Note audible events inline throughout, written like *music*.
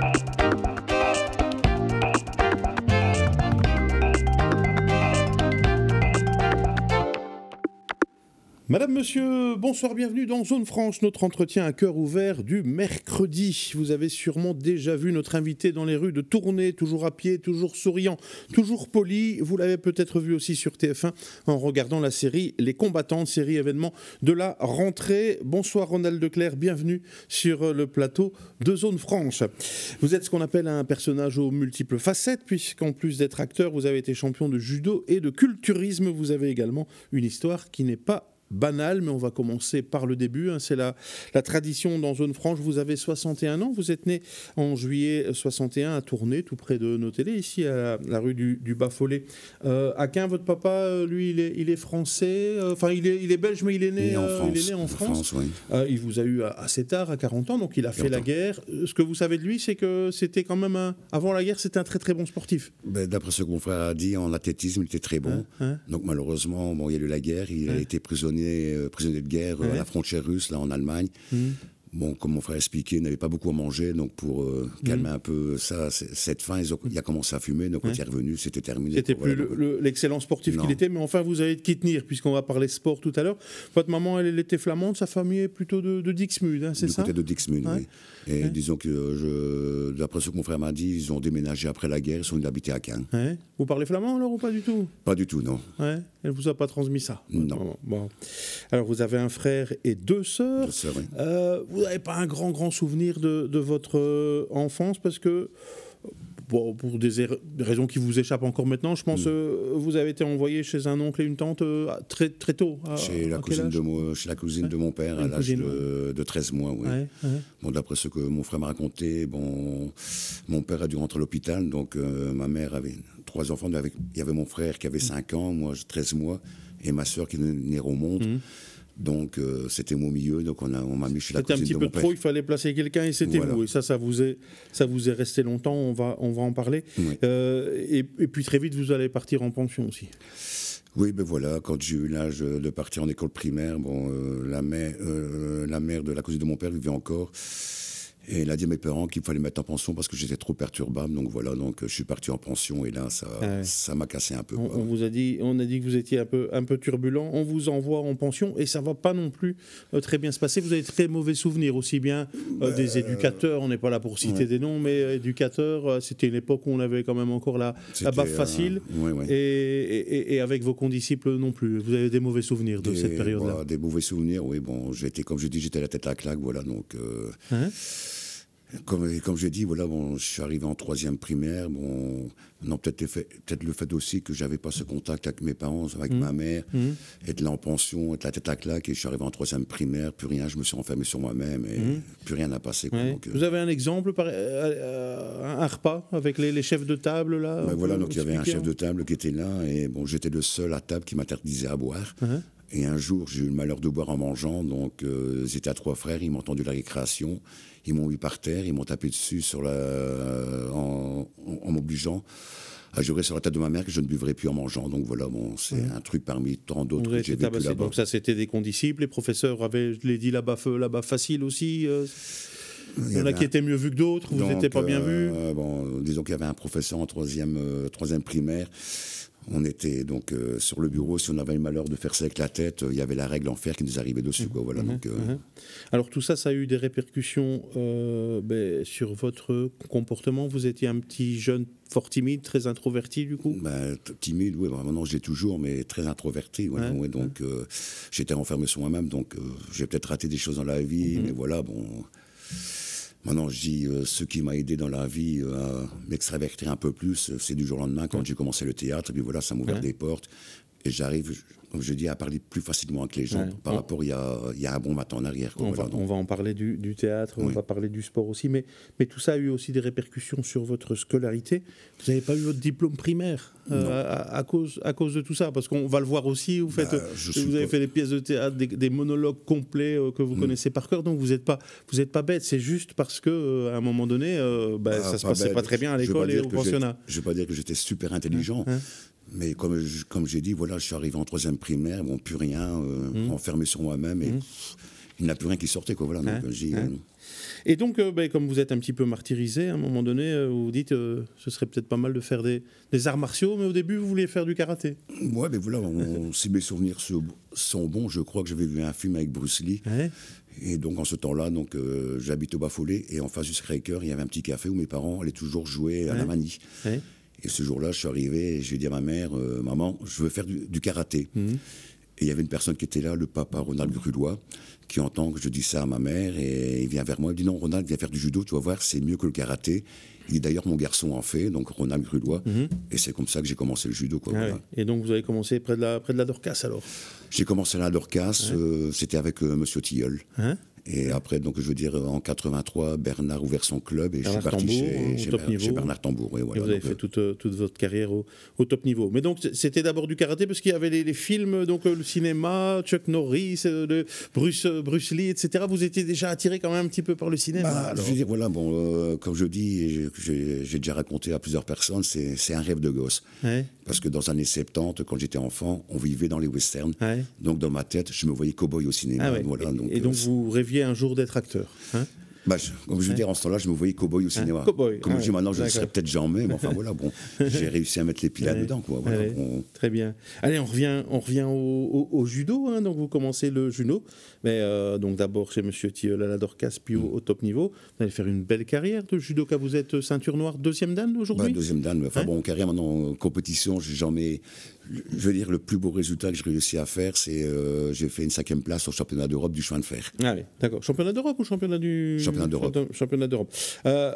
Bye. Madame, monsieur, bonsoir, bienvenue dans Zone Franche, notre entretien à cœur ouvert du mercredi. Vous avez sûrement déjà vu notre invité dans les rues de Tournai, toujours à pied, toujours souriant, toujours poli. Vous l'avez peut-être vu aussi sur TF1 en regardant la série Les Combattants, série événement de la rentrée. Bonsoir Ronald Leclerc, bienvenue sur le plateau de Zone Franche. Vous êtes ce qu'on appelle un personnage aux multiples facettes, puisqu'en plus d'être acteur, vous avez été champion de judo et de culturisme. Vous avez également une histoire qui n'est pas banal, mais on va commencer par le début. Hein. C'est la, la, tradition dans Zone Franche. Vous avez 61 ans, vous êtes né en juillet 61 à Tournai, tout près de nos télés, ici à la, rue du, du Bas-Follet. Euh, Aquin, votre papa, euh, lui, il est, il est français, euh, enfin, il, est, il est belge, mais il est né, en France. Il est né en France. il vous a eu assez tard, à 40 ans, donc il a fait la guerre. Ce que vous savez de lui, c'est que c'était quand même un. Avant la guerre, c'était un très très bon sportif. Ben, D'après ce que mon frère a dit, en athlétisme, il était très bon. Hein, hein. donc malheureusement, bon, il y a eu la guerre, il a été prisonnier prisonnier, prisonnier de guerre à la frontière russe, là en Allemagne. Mmh. Bon, comme mon frère expliquait, il n'avait pas beaucoup à manger, donc pour euh, calmer mmh. un peu ça, cette faim, il a commencé à fumer, donc quand il est revenu, c'était terminé. C'était plus l'excellent sportif qu'il était, mais enfin, vous avez de qui tenir, puisqu'on va parler sport tout à l'heure. Votre maman, elle, elle, était flamande, sa famille est plutôt de, de Dixmude, hein, c'est ça Du côté de Dixmude, oui. Et disons que, d'après ce que mon frère m'a dit, ils ont déménagé après la guerre, ils sont venus habiter à Caen. Vous parlez flamand alors ou pas du tout? Pas du tout, non. Elle ne vous a pas transmis ça Non. Bon. Alors vous avez un frère et deux sœurs. Deux sœurs, oui. Euh, vous n'avez pas un grand, grand souvenir de, de votre euh, enfance? Parce que Bon, pour des raisons qui vous échappent encore maintenant, je pense que mm. vous avez été envoyé chez un oncle et une tante euh, très, très tôt. chez, la cousine de moi, chez la cousine de mon père à l'âge de, de, 13 mois, oui. Bon, D'après ce que mon frère m'a raconté, bon, mon père a dû rentrer à l'hôpital, donc euh, ma mère avait trois enfants. Il y avait mon frère qui avait 5 ans, moi 13 mois, et ma soeur qui venait au monde. Mm. Donc euh, c'était mon milieu, donc on m'a on mis chez la cousine C'était un petit peu trop, il fallait placer quelqu'un et c'était vous. Et ça, ça vous est, ça vous est resté longtemps. On va, on va en parler. Euh, et, et, puis très vite, vous allez partir en pension aussi. Oui, ben voilà, quand j'ai eu l'âge de partir en école primaire, bon, euh, la, mère, la mère de la cousine de mon père vivait encore. Et il a dit à mes parents qu'il fallait mettre en pension parce que j'étais trop perturbable. Donc voilà, donc je suis parti en pension et là, ça, ah ça m'a cassé un peu. On, vous a dit, on a dit que vous étiez un peu, un peu turbulent. On vous envoie en pension et ça va pas non plus euh, très bien se passer. Vous avez très mauvais souvenirs, aussi bien euh, des bah, éducateurs. On n'est pas là pour citer des noms, mais euh, éducateurs. C'était une époque où on avait quand même encore la, la baffe facile. Et, et, avec vos condisciples non plus. Vous avez des mauvais souvenirs de cette période-là. des mauvais souvenirs, oui. Bon, j'étais, comme je dis, j'étais la tête à la claque, voilà. Donc. Hein comme, comme j'ai dit, voilà, bon, je suis arrivé en troisième primaire. Bon, non, peut-être peut le fait aussi que j'avais pas ce contact avec mes parents, avec mmh. ma mère, mmh. être là en pension, être la tête à claque. Et je suis arrivé en troisième primaire, plus rien, je me suis enfermé sur moi-même et mmh. plus rien n'a passé. Euh, Vous avez un exemple, par, euh, euh, un repas avec les, chefs de table là ben Voilà, donc il y avait un chef de table qui était là et bon, j'étais le seul à table qui m'interdisait à boire. Uh-huh. Et un jour, j'ai eu le malheur de boire en mangeant, donc euh, j'étais à trois frères, ils m'ont entendu la récréation, ils m'ont mis par terre, ils m'ont tapé dessus sur la, en, m'obligeant à jurer sur la tête de ma mère que je ne buvrais plus en mangeant. Donc voilà, bon, c'est un truc parmi tant d'autres que j'ai vécu là-bas. Donc ça, c'était des condisciples, les professeurs avaient, je l'ai dit, là-bas là facile aussi euh, il y en a qui étaient mieux vus que d'autres, vous n'étiez pas bien vus euh, Bon, disons qu'il y avait un professeur en troisième, troisième primaire on était donc euh, sur le bureau, si on avait le malheur de faire ça avec la tête, euh, il y avait la règle en fer qui nous arrivait dessus. Quoi, voilà, mhm, donc, euh, mhm. Alors tout ça, ça a eu des répercussions ben, sur votre comportement. Vous étiez un petit jeune fort timide, très introverti du coup? Ben, Timide, oui, vraiment, non, j'ai toujours, mais très introverti. donc j'étais enfermé sur moi-même, donc j'ai peut-être raté des choses dans la vie, mais voilà, bon... Maintenant, je dis, euh, ce qui m'a aidé dans la vie euh, à m'extravertir un peu plus, euh, c'est du jour au lendemain, quand j'ai commencé le théâtre, et puis voilà, ça m'a ouvert des portes. Et j'arrive, comme je dis, à parler plus facilement avec les gens par rapport il y, a, il y a un bon matin en arrière. on, va, on, va, en parler du, théâtre, on va parler du sport aussi, mais, mais tout ça a eu aussi des répercussions sur votre scolarité. Vous n'avez pas eu votre diplôme primaire euh, à, cause, à cause de tout ça Parce qu'on va le voir aussi, vous, faites, bah, vous avez fait des pièces de théâtre, des, monologues complets euh, que vous mm. connaissez par cœur, donc vous n'êtes pas, vous êtes pas bête, c'est juste parce que euh, à un moment donné, bah, ah, ça se passait pas très bien à l'école et au pensionnat. Je ne vais pas dire que j'étais super intelligent. Hein, hein. Mais comme, comme j'ai dit, voilà, je suis arrivé en troisième primaire, bon, plus rien, euh, mmh. enfermé sur moi-même. Et mmh. il n'y a plus rien qui sortait. Quoi, voilà, Hein, donc, hein. euh, Et donc, euh, ben, comme vous êtes un petit peu martyrisé, à un moment donné, vous vous dites ce serait peut-être pas mal de faire des, des arts martiaux, mais au début, vous vouliez faire du karaté. ouais, mais voilà, on- si mes souvenirs sont bons, je crois que j'avais vu un film avec Bruce Lee. Ouais. Et donc, en ce temps-là, donc, j'habite au Bas-Follet. Et en face du Sacré-Cœur, il y avait un petit café où mes parents allaient toujours jouer à la manie. Ouais. Et ce jour-là, je suis arrivé et j'ai dit à ma mère, euh, maman, je veux faire du, du karaté. Mhm. Et il y avait une personne qui était là, le papa Ronald Grulois, qui entend que je dis ça à ma mère et il vient vers moi. Il dit non, Ronald, viens faire du judo, tu vas voir, c'est mieux que le karaté. Il dit d'ailleurs, mon garçon en fait, donc Ronald Grulois. Et c'est comme ça que j'ai commencé le judo. Quoi, Mhm. Ah voilà. ouais. Et donc, vous avez commencé près de la, près de la Dorcas alors? J'ai commencé à la Dorcas, euh, c'était avec euh, Monsieur Tilleul. Hein? Et après, donc, je veux dire, en 83, Bernard a ouvert son club et Bernard je suis parti Tambour, chez, Ber- Bernard Tambour. Et voilà, vous avez donc, fait euh, toute, euh, toute votre carrière au, au top niveau. Mais donc, c'était d'abord du karaté parce qu'il y avait les, les films, donc euh, le cinéma, Chuck Norris, le Bruce, Bruce Lee, etc. Vous étiez déjà attiré quand même un petit peu par le cinéma Bah, alors je veux dire, voilà, bon, euh, comme je dis, j'ai- déjà raconté à plusieurs personnes, c'est c'est un rêve de gosse. Ouais, Parce que dans les années 70, quand j'étais enfant, on vivait dans les westerns. ouais. Donc dans ma tête, je me voyais cow-boy au cinéma. Ah ouais. voilà, et, donc, et donc, euh, vous rêviez un jour d'être acteur hein bah, je- comme je veux dire, en ce temps-là, je me voyais cow-boy au cinéma. cow-boy, Comme ah je dis maintenant, je ne serais peut-être jamais, mais enfin *laughs* voilà, bon, j'ai réussi à mettre les pieds là-dedans. Quoi, voilà. Très bien. Allez, on revient, on revient au, au- au judo. hein. Donc, vous commencez le judo. Mais euh, donc d'abord chez Monsieur Tilleul à la Dorcas, puis au, au top niveau. Vous allez faire une belle carrière de judoka. Vous êtes ceinture noire deuxième dan Bah, aujourd'hui deuxième dan, enfin Hein bon, carrière maintenant, en compétition, j'ai jamais. Je veux dire, le plus beau résultat que j'ai réussi à faire, c'est euh, j'ai fait une cinquième place au championnat d'Europe du chemin de fer. Ah oui, d'accord. Championnat d'Europe ou championnat du Championnat d'Europe. Championnat- d'Europe. Euh,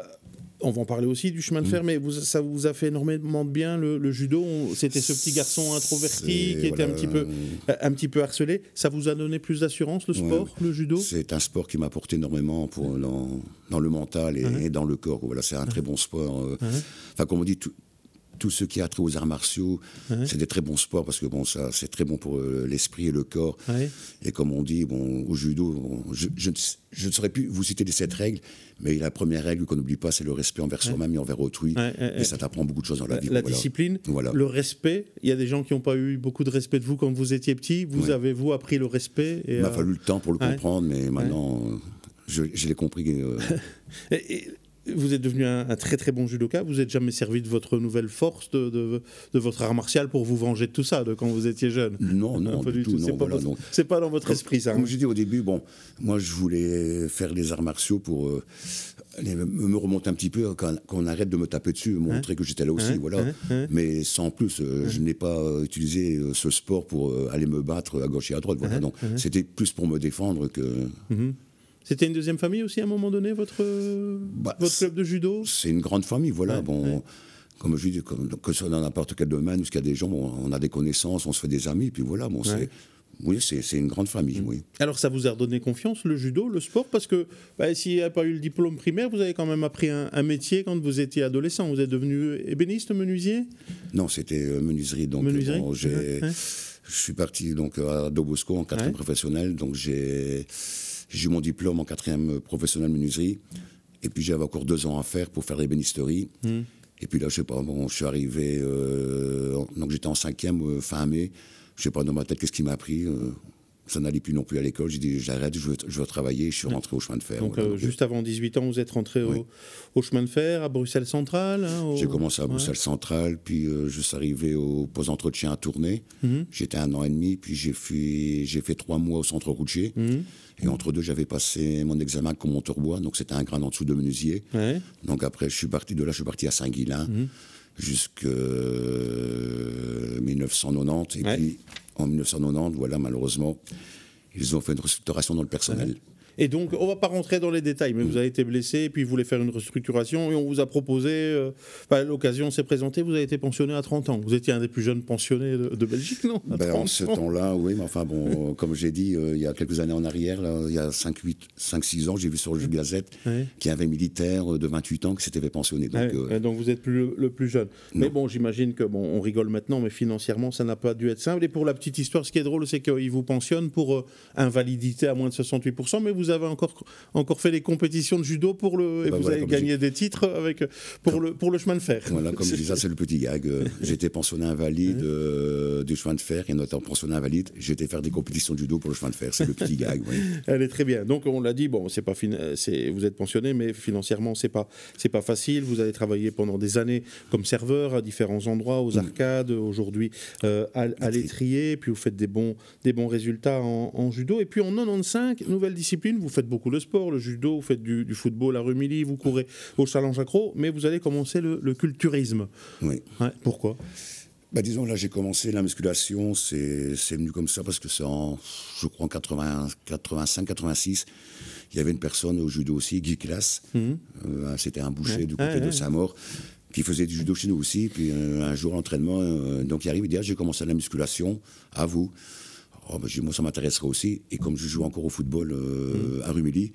on va en parler aussi du chemin de Mm. fer, mais vous- ça vous a fait énormément de bien le, le judo? C'était ce petit garçon introverti qui était un petit peu, un petit peu harcelé. Ça vous a donné plus d'assurance le Ouais. sport, le judo? C'est un sport qui m'a apporté énormément pour, dans, dans le mental et, Uh-huh. et dans le corps. Voilà, c'est un très bon sport. euh. Enfin, comme on dit, tout, tout ce qui a trait aux arts martiaux, c'est des très bons sports parce que bon, ça, c'est très bon pour euh, l'esprit et le corps. Ouais. Et comme on dit, bon, au judo, bon, je, je, ne s- je ne saurais plus vous citer les sept règles, mais la première règle qu'on n'oublie pas, c'est le respect envers soi-même et envers autrui. Et ça t'apprend beaucoup de choses dans la, La, vie. la voilà. discipline, Voilà. le respect. Il y a des gens qui n'ont pas eu beaucoup de respect de vous quand vous étiez petit. Vous Ouais. avez, vous, appris le respect et, Il m'a euh, fallu le temps pour le ouais. comprendre, mais maintenant, euh, je, je l'ai compris. euh, *laughs* Et- et vous êtes devenu un, un très très bon judoka. Vous n'êtes jamais servi de votre nouvelle force, de, de- de votre art martial pour vous venger de tout ça, de quand vous étiez jeune. non, non, Pas du tout. C'est non, pas, voilà, votre- donc- c'est pas dans votre Comme- esprit, ça. Comme hein. je dis au début, bon, moi je voulais faire les arts martiaux pour euh, aller me remonter un petit peu, qu'on qu'on arrête de me taper dessus, montrer que j'étais là aussi, Hein, voilà. hein, hein. Mais sans plus, euh, je n'ai pas euh, utilisé ce sport pour euh, aller me battre à gauche et à droite, Hein, voilà. Donc c'était plus pour me défendre que. C'était une deuxième famille aussi à un moment donné, votre, Bah, votre club de judo? C'est une grande famille, voilà. Ouais, bon, ouais. comme je dis, comme- que ce soit dans n'importe quel domaine, où il y a des gens, on a des connaissances, on se fait des amis, puis voilà, bon, Ouais. c'est. Oui, c'est une grande famille, oui. Alors ça vous a redonné confiance, le judo, le sport? Parce que bah, s'il n'y a pas eu le diplôme primaire, vous avez quand même appris un, un métier quand vous étiez adolescent. Vous êtes devenu ébéniste, menuisier? Non, c'était euh, menuiserie. Donc, Menuiserie bon, je suis parti donc à Dobosco en quatrième Ouais. professionnel. Donc, j'ai j'ai eu mon diplôme en quatrième professionnel menuiserie. Et puis, j'avais encore deux ans à faire pour faire l'ébénisterie. Hmm. Et puis là, je sais pas, bon, je suis arrivé, euh, donc j'étais en cinquième euh, fin mai. Je sais pas dans ma tête qu'est-ce qui m'a pris. euh, ça n'allait plus non plus à l'école. J'ai dit, j'arrête, je veux, je veux travailler. Je suis rentré au chemin de fer. Donc voilà. euh, Donc, juste avant 18 ans, vous êtes rentré Oui. au, au chemin de fer, à Bruxelles Centrale hein, au- J'ai commencé à Ouais. Bruxelles Centrale, puis euh, je suis arrivé au poste d'entretien à Tournai. Mhm. J'étais un an et demi, puis j'ai fait, j'ai fait trois mois au centre routier. Mhm. Et entre deux, j'avais passé mon examen comme monteur-bois, donc c'était un grade en dessous de menuisier. Ouais. Donc après, je suis parti de là, je suis parti à Saint-Guilain Mhm. 1990. Et Ouais. puis en 1990, voilà, malheureusement, ils ont fait une restructuration dans le personnel. Et donc, on va pas rentrer dans les détails, mais vous avez été blessé, et puis vous voulez faire une restructuration, et on vous a proposé, euh, enfin, l'occasion s'est présentée, vous avez été pensionné à 30 ans. Vous étiez un des plus jeunes pensionnés de, de Belgique, non? Ben, en 30 ce temps-là, oui, mais enfin bon, euh, comme j'ai dit, euh, il y a quelques années en arrière, là, il y a 5-6 ans, j'ai vu sur le Gazette Ouais. qu'il y avait un militaire de 28 ans qui s'était fait pensionner. Donc, euh, vous êtes plus le, plus jeune. Mais bon, j'imagine que bon, on rigole maintenant, mais financièrement, ça n'a pas dû être simple. Et pour la petite histoire, ce qui est drôle, c'est qu'ils vous pensionnent pour invalidité à moins de 68%, mais vous vous avez encore, encore fait des compétitions de judo pour le, et Bah vous voilà, avez gagné des titres avec, pour, le, pour le chemin de fer. Voilà, comme je dis, ça, c'est le petit gag. Euh, *laughs* J'étais pensionné invalide euh, du chemin de fer, et notamment pensionné invalide, j'étais faire des compétitions de judo pour le chemin de fer. C'est le petit *laughs* gag, oui. Elle est très bien. Donc on l'a dit, bon, c'est pas fin- vous êtes pensionné, mais financièrement c'est pas c'est pas facile. Vous avez travaillé pendant des années comme serveur à différents endroits, aux arcades, aujourd'hui euh, à, à l'étrier, puis vous faites des bons des bons résultats en, en judo. Et puis en 95, nouvelle discipline, vous faites beaucoup de sport, le judo, vous faites du, du football à Rumilly, vous courez au challenge accro, mais vous allez commencer le, le culturisme. oui. Ouais, pourquoi? Bah, disons, là, j'ai commencé la musculation, c'est venu comme ça parce que c'est en, je crois, en 80, 85, 86. Il y avait une personne au judo aussi, Guy Classe. Euh, C'était un boucher Ouais. du côté de ouais. Saint-Maur qui faisait du judo chez nous aussi. Puis euh, un jour, l'entraînement, euh, donc il arrive, il dit ah, J'ai commencé la musculation, à vous. J'ai dit, moi, ça m'intéresserait aussi. Et comme je joue encore au football euh, à Rumilly,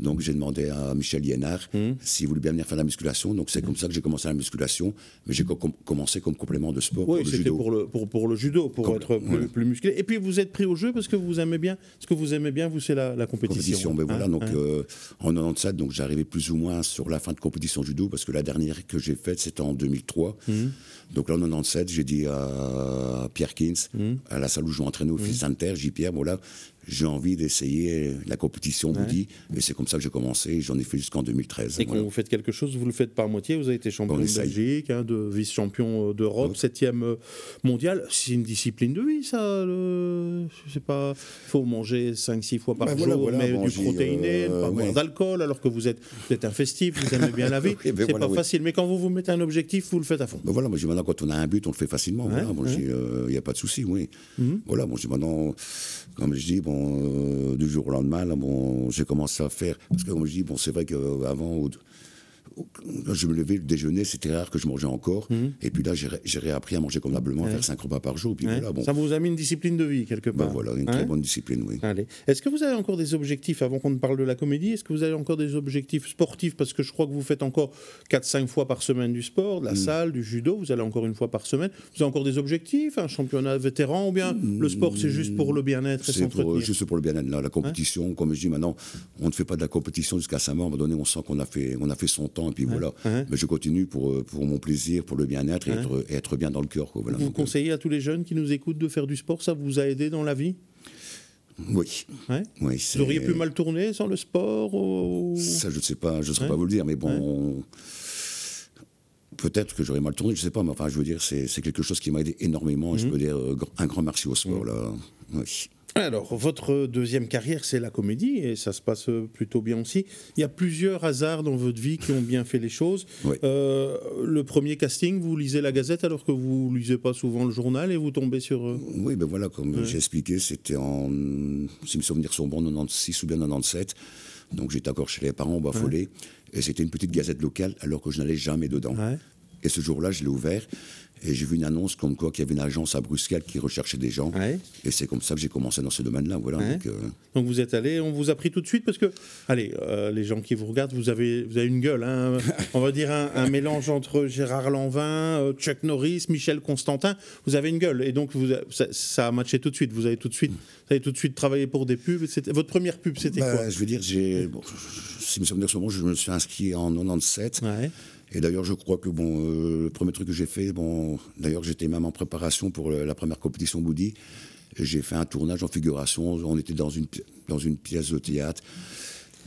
donc j'ai demandé à Michel Liénard s'il voulait bien venir faire la musculation. Donc c'est comme ça que j'ai commencé la musculation. Mais j'ai co- com- commencé comme complément de sport Oui, c'était pour le, pour, pour le judo, pour être plus, voilà. plus musclé. Et puis vous êtes pris au jeu parce que vous aimez bien, ce que vous aimez bien, vous, c'est la, la compétition. compétition. Mais voilà, Hein, donc hein. euh, en 97, donc j'arrivais plus ou moins sur la fin de compétition judo parce que la dernière que j'ai faite c'était en 2003. Mhm. Donc là en 97, j'ai dit à Pierre Kins, Mhm. à la salle où je m'entraînais au Fils Inter, j'ai Pierre, voilà, j'ai envie d'essayer la compétition Woody. Et c'est comme ça que j'ai commencé. J'en ai fait jusqu'en 2013. Et quand vous faites quelque chose, vous le faites par moitié. Vous avez été champion On de. Belgique, hein, de vice-champion euh, d'Europe, septième euh, mondial. C'est une discipline de vie, ça. Le... Je sais pas. faut manger 5-6 fois par Ben jour, voilà, voilà, mais du protéiné, euh, pas boire ouais. d'alcool, alors que vous êtes, vous êtes un festif, vous aimez bien la *laughs* vie. Eh ben c'est pas facile. Mais quand vous vous mettez un objectif, vous le faites à fond. Ben voilà, moi je dis maintenant quand on a un but, on le fait facilement. Ouais, ouais. euh, il n'y a pas de souci, oui. Voilà, bon, je dis maintenant, comme je dis, bon, euh, du jour au lendemain, bon, j'ai commencé à faire. Parce que comme je dis, bon, c'est vrai qu'avant, au- quand je me levais, le déjeuner, c'était rare que je mangeais encore. Et puis là, j'ai ré- j'ai réappris à manger convenablement, à faire cinq repas par jour. Puis voilà, bon, Ça vous a mis une discipline de vie, quelque ben part. voilà, une Hein très bonne discipline, oui. Est-ce que vous avez encore des objectifs, avant qu'on ne parle de la comédie, est-ce que vous avez encore des objectifs sportifs? Parce que je crois que vous faites encore 4-5 fois par semaine du sport, de Mm. la salle, du judo, vous allez encore une fois par semaine. Vous avez encore des objectifs Un championnat vétéran Ou bien le sport, c'est juste pour le bien-être C'est juste pour le bien-être. La compétition, comme je dis maintenant, on ne fait pas de la compétition jusqu'à sa mort. À un moment donné, on sent qu'on a fait, on a fait son temps, et puis voilà. ouais. Mais je continue pour, euh, pour mon plaisir, pour le bien-être, et, être, et être bien dans le cœur. quoi, Voilà. Vous Donc, euh, conseillez à tous les jeunes qui nous écoutent de faire du sport Ça vous a aidé dans la vie? Oui. Ouais oui Vous auriez pu mal tourner sans le sport ou- Ça, je ne sais pas, je ne saurais pas vous le dire, mais bon. Peut-être que j'aurais mal tourné, je ne sais pas, mais enfin, je veux dire, c'est quelque chose qui m'a aidé énormément. et Mhm. Je peux dire euh, un grand merci au sport, là. Oui. Alors, votre deuxième carrière, c'est la comédie, et ça se passe euh, plutôt bien aussi. Il y a plusieurs hasards dans votre vie qui ont bien fait les choses. Oui. Euh, le premier casting, vous lisez la Gazette alors que vous lisez pas souvent le journal, et vous tombez sur... euh, Oui, ben voilà, comme j'ai expliqué, c'était en, si mes souvenirs sont bons, 96 ou bien 97. Donc j'étais encore chez les parents au Bas-Follet, et c'était une petite gazette locale, alors que je n'allais jamais dedans. Ouais. Et ce jour-là, je l'ai ouvert, et j'ai vu une annonce comme quoi qu'il y avait une agence à Bruxelles qui recherchait des gens. Ouais. Et c'est comme ça que j'ai commencé dans ce domaine-là. Voilà. Ouais. Donc, euh, Donc vous êtes allé, on vous a pris tout de suite parce que, allez, euh, les gens qui vous regardent, vous avez, vous avez une gueule, hein. *laughs* on va dire un, un mélange entre Gérard Lanvin, euh, Chuck Norris, Michel Constantin. Vous avez une gueule et donc vous a- ça, ça a matché tout de suite. Vous avez tout de suite, vous avez tout de suite travaillé pour des pubs. Votre première pub, c'était bah, quoi? je veux dire, j'ai, bon, si sont bons, je me suis inscrit en 97. Ouais. Et d'ailleurs, je crois que bon, euh, le premier truc que j'ai fait, bon, d'ailleurs, j'étais même en préparation pour la première compétition Boudi. J'ai fait un tournage en figuration. On était dans une, dans une pièce de théâtre.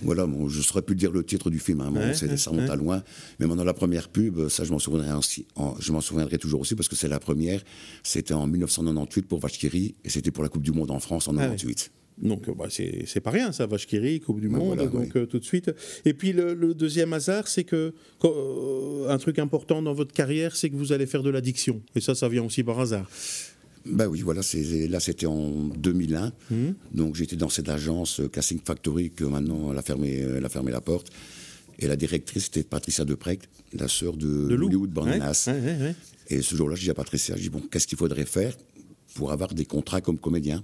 Voilà, bon, je saurais plus dire le titre du film, hein, bon, Ouais, ouais, ça remonte à loin. Mais maintenant, la première pub, ça, je m'en souviendrai, en- je m'en souviendrai toujours aussi parce que c'est la première. C'était en 1998 pour Vachkiri et c'était pour la Coupe du Monde en France en Ah oui. 98. Donc bah, c'est pas rien ça, Vachkiri, Coupe du Ben Monde, voilà, donc oui. euh, tout de suite. Et puis le, le deuxième hasard, c'est que quand, euh, un truc important dans votre carrière, c'est que vous allez faire de l'addiction. Et ça, ça vient aussi par hasard. Bah oui, voilà, c'est, là c'était en 2001. Mhm. Donc j'étais dans cette agence euh, Casting Factory que maintenant elle a fermé, elle a fermé la porte. Et la directrice c'était Patricia Deprecht, la sœur de, De Lou. Hollywood ouais, ouais, ouais. Et ce jour-là, je dis à Patricia, je dis bon, qu'est-ce qu'il faudrait faire pour avoir des contrats comme comédien?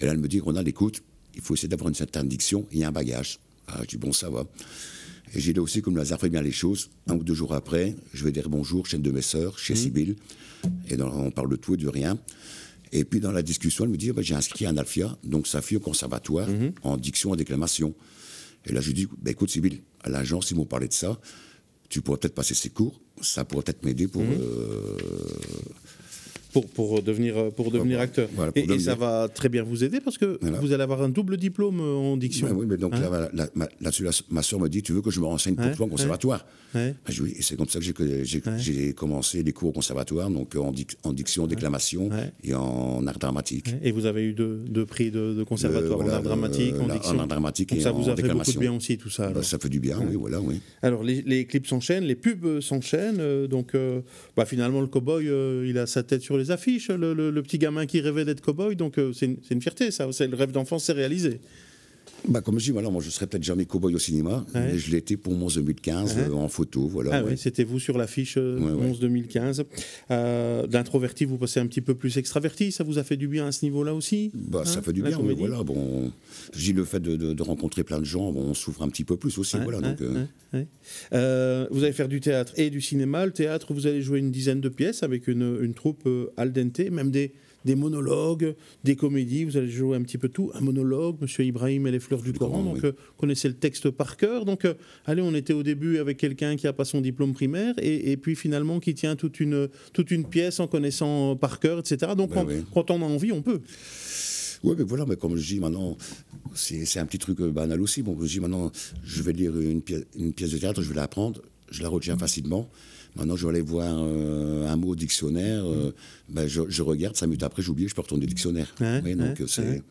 Et là, elle me dit, Ronald, écoute, il faut essayer d'avoir une certaine diction et un bagage. Ah, je dis bon, ça va. Et j'ai là aussi, comme le hasard fait bien les choses, un ou deux jours après, je vais dire bonjour chez une de mes sœurs, chez Sibylle. Et dans- on parle de tout et de rien. Et puis dans la discussion, elle me dit, bah, j'ai inscrit un Alfia, donc ça fait au conservatoire, Mhm. en diction, en déclamation. Et là, je lui dis, bah, écoute, Sybille, à l'agence, ils m'ont parlé de ça. Tu pourrais peut-être passer ces cours. Ça pourrait peut-être m'aider pour. Mhm. euh, Pour, pour devenir, pour devenir acteur. voilà, pour et, ça va très bien vous aider parce que Voilà. vous allez avoir un double diplôme euh, en diction. Ouais, oui, mais donc Hein là, la- ma- là-dessus, la- ma soeur me dit Tu veux que je me renseigne pour Ouais, toi au conservatoire? Ouais. Dis oui, et c'est comme ça que j'ai commencé les cours au conservatoire, donc en, dic- en diction, déclamation Ouais. et en art dramatique. Et vous avez eu deux, deux prix de, de conservatoire Euh, voilà, en art dramatique, euh, en diction. en art dramatique Donc et ça en vous a fait beaucoup de bien aussi tout ça. Alors. ça fait du bien, oui, voilà, oui. Alors les, les clips s'enchaînent, les pubs euh, s'enchaînent, euh, donc euh, bah, finalement le cowboy euh, il a sa tête sur les affiches, le, petit gamin qui rêvait d'être cowboy, donc euh, c'est une, une fierté ça, c'est le rêve d'enfance c'est réalisé. Bah, comme je dis, voilà, moi je serais peut-être jamais cow-boy au cinéma, Ouais. mais je l'ai été pour mon 2015 Ouais. euh, en photo, voilà. Ah ouais. oui, c'était vous sur l'affiche euh. 11 2015. Euh, D'introverti, vous passez un petit peu plus extraverti, ça vous a fait du bien à ce niveau-là aussi? Bah, ça Hein, fait du bien, mais voilà. Bon, je dis le fait de, de- de rencontrer plein de gens, bon, on souffre un petit peu plus aussi, voilà. donc, euh, vous allez faire du théâtre et du cinéma. Le théâtre, vous allez jouer une dizaine de pièces avec une, une troupe al dente, même des, des monologues, des comédies. Vous allez jouer un petit peu tout. Un monologue, Monsieur Ibrahim et les fleurs du, Coran. Donc, oui. euh, connaissez le texte par cœur. Donc, euh, allez, on était au début avec quelqu'un qui n'a pas son diplôme primaire et, et puis finalement qui tient toute une, toute une pièce en connaissant par cœur, etc. Donc, Ben quand, oui. quand on a envie, on peut. Oui, mais voilà, mais comme je dis maintenant, c'est un petit truc euh, banal aussi. Bon, je dis maintenant, je vais lire une pièce, une pièce de théâtre, je vais l'apprendre, je la retiens facilement. Maintenant, je vais aller voir euh, un mot au dictionnaire, euh, ben, je, je regarde, cinq minutes après, j'oublie, je peux retourner au dictionnaire. Ouais, donc ouais, c'est. ouais.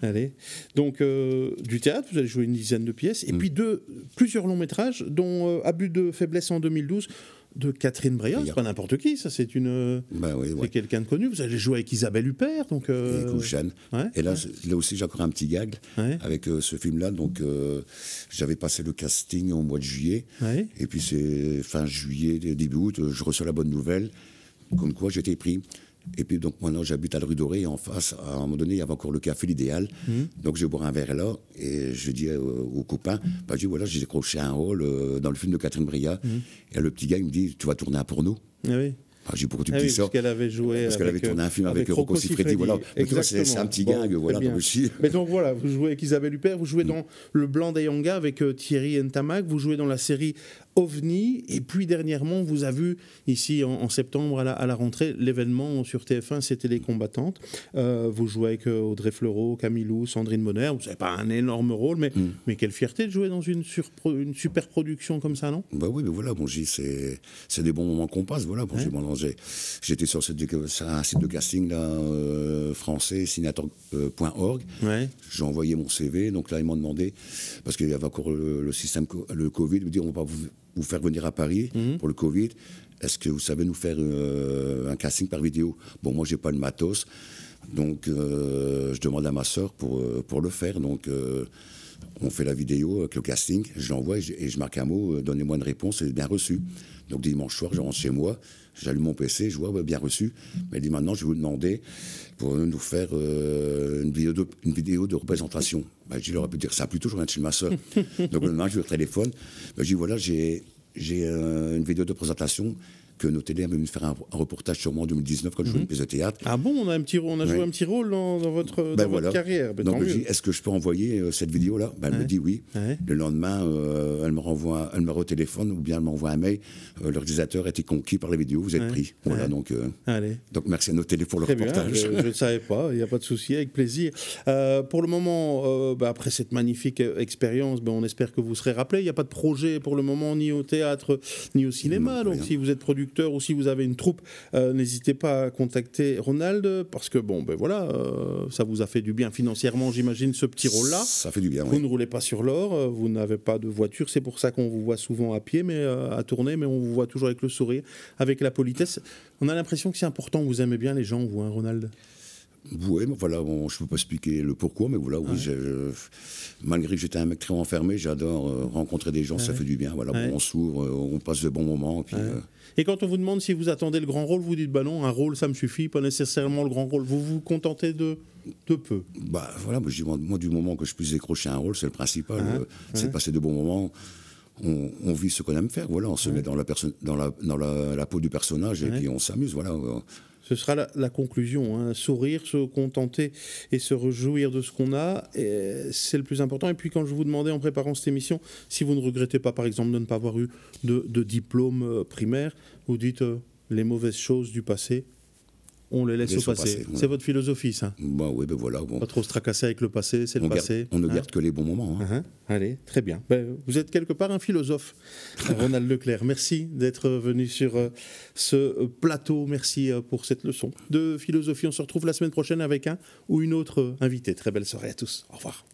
Allez. Donc, euh, du théâtre, vous allez jouer une dizaine de pièces, Mm. et puis deux, plusieurs longs métrages, dont euh, Abus de faiblesse en 2012, de Catherine Breillat. C'est pas n'importe qui, ça, c'est une. Ben oui, ouais. quelqu'un de connu. Vous allez jouer avec Isabelle Huppert, donc. euh, Et Kouchane. ouais, Et là, ouais. c'est- là aussi, j'ai encore un petit gag avec euh, ce film-là. Donc, euh, j'avais passé le casting au mois de juillet. Et puis, c'est fin juillet, début août, je reçois la bonne nouvelle, comme quoi j'étais pris. Et puis, donc, maintenant, j'habite à la rue Dorée. Et en face, à un moment donné, il y avait encore le café L'Idéal. Mhm. Donc, je vais boire un verre là. Et je dis euh, aux copains, bah, je dis, voilà, j'ai décroché un rôle euh, dans le film de Catherine Breillat. Mhm. Et le petit gars, il me dit, tu vas tourner un porno Ah oui. ah, Je dis, pourquoi tu me Ah oui, parce qu'elle avait joué. Parce qu'elle avec, avait tourné euh, un film avec, Rocco Rocco Siffredi, voilà. C'est un petit Bon, très voilà. Donc, Mais donc voilà, vous jouez avec Isabelle Huppert, vous jouez dans Le Blanc des Yanga avec euh, Thierry Ntamak, vous jouez dans la série OVNI, et puis dernièrement, on vous a vu ici en, en septembre à la, à la rentrée, l'événement sur TF1, c'était Les Combattantes. Euh, vous jouez avec euh, Audrey Fleurot, Camilou, Sandrine Bonner, vous n'avez pas un énorme rôle, mais, Mm. mais quelle fierté de jouer dans une, une super production comme ça, non? Bah oui, mais voilà, bon, c'est des bons moments qu'on passe, voilà. Bon, J'étais sur, ce- sur un site de casting là, euh, français, signator.org. Ouais. J'ai envoyé mon CV, donc là ils m'ont demandé, parce qu'il y avait encore le, le système, le Covid, ils me dit on va vous, vous faire venir à Paris Mhm. pour le Covid. Est-ce que vous savez nous faire euh, un casting par vidéo? Bon, moi j'ai pas le matos, donc euh, je demande à ma soeur pour, euh, pour le faire. Donc on fait la vidéo avec le casting, je l'envoie et je, et je marque un mot, euh, donnez-moi une réponse, c'est bien reçu. Donc dimanche soir, je rentre chez moi, j'allume mon PC, je vois ouais, bien reçu. Mais elle dit maintenant, je vais vous demander pour nous faire euh, une, vidéo de, une vidéo de représentation. Ben, je leur ai pu dire ça plus toujours chez ma soeur. *laughs* Donc le lendemain, je lui au téléphone, ben, je dis voilà, j'ai j'ai euh, une vidéo de présentation que nos télés avaient venu faire un, un reportage sur moi en 2019 quand je jouais une pièce de théâtre. Ah bon, on a, un petit, on a joué un petit rôle dans, dans votre, dans Ben votre carrière. Ben, Donc tant je dis, est-ce que je peux envoyer euh, cette vidéo-là? Ben, Elle Ouais. me dit oui. Ouais. Le lendemain, euh, elle me renvoie, elle me au téléphone ou bien elle m'envoie un mail. Euh, le réalisateur a été conquis par la vidéo, vous êtes pris. Voilà, donc, euh, Allez. donc merci à nos télés pour le Très reportage. je je *laughs* ne savais pas, il n'y a pas de souci, avec plaisir. Pour le moment, bah, après cette magnifique expérience, ben, on espère que vous serez rappelé. Il n'y a pas de projet pour le moment, ni au théâtre, ni au cinéma. Non, Donc rien. si vous êtes producteur ou si vous avez une troupe, euh, n'hésitez pas à contacter Ronald, parce que bon, ben voilà, euh, ça vous a fait du bien financièrement, j'imagine, ce petit rôle-là. Ça fait du bien, Vous oui. ne roulez pas sur l'or, euh, vous n'avez pas de voiture, c'est pour ça qu'on vous voit souvent à pied, mais euh, à tourner, mais on vous voit toujours avec le sourire, avec la politesse. On a l'impression que c'est important, vous aimez bien les gens, vous, hein, Ronald? Oui, voilà, bon, je ne peux pas expliquer le pourquoi, mais voilà, oui, j'ai- je- malgré que j'étais un mec très enfermé, j'adore euh, rencontrer des gens, ça fait du bien. Voilà, Ouais. bon, on s'ouvre, euh, on passe de bons moments. et Puis, euh, Et quand on vous demande si vous attendez le grand rôle, vous dites bah non, un rôle ça me suffit, pas nécessairement le grand rôle. Vous vous contentez de, de peu? Bah voilà, moi, je dis, moi, moi, du moment que je puisse décrocher un rôle, c'est le principal. C'est passer de bons moments. On, on vit ce qu'on aime faire, voilà, on se met dans la, personne, dans la, dans la, la peau du personnage et puis on s'amuse, voilà. Ce sera la, conclusion. Hein. Sourire, se contenter et se réjouir de ce qu'on a, c'est le plus important. Et puis quand je vous demandais en préparant cette émission, si vous ne regrettez pas par exemple de ne pas avoir eu de, diplôme euh, primaire, vous dites euh, les mauvaises choses du passé, on les laisse au passé. C'est votre philosophie, ça bah, oui, ben voilà. Pas trop se tracasser avec le passé, c'est le passé. on ne hein garde que les bons moments. Hein. Uh-huh. Allez, très bien. Ben, vous êtes quelque part un philosophe, *laughs* Ronald Leclerc. Merci d'être venu sur euh, ce plateau. Merci euh, pour cette leçon de philosophie. On se retrouve la semaine prochaine avec un ou une autre invité. Très belle soirée à tous. Au revoir.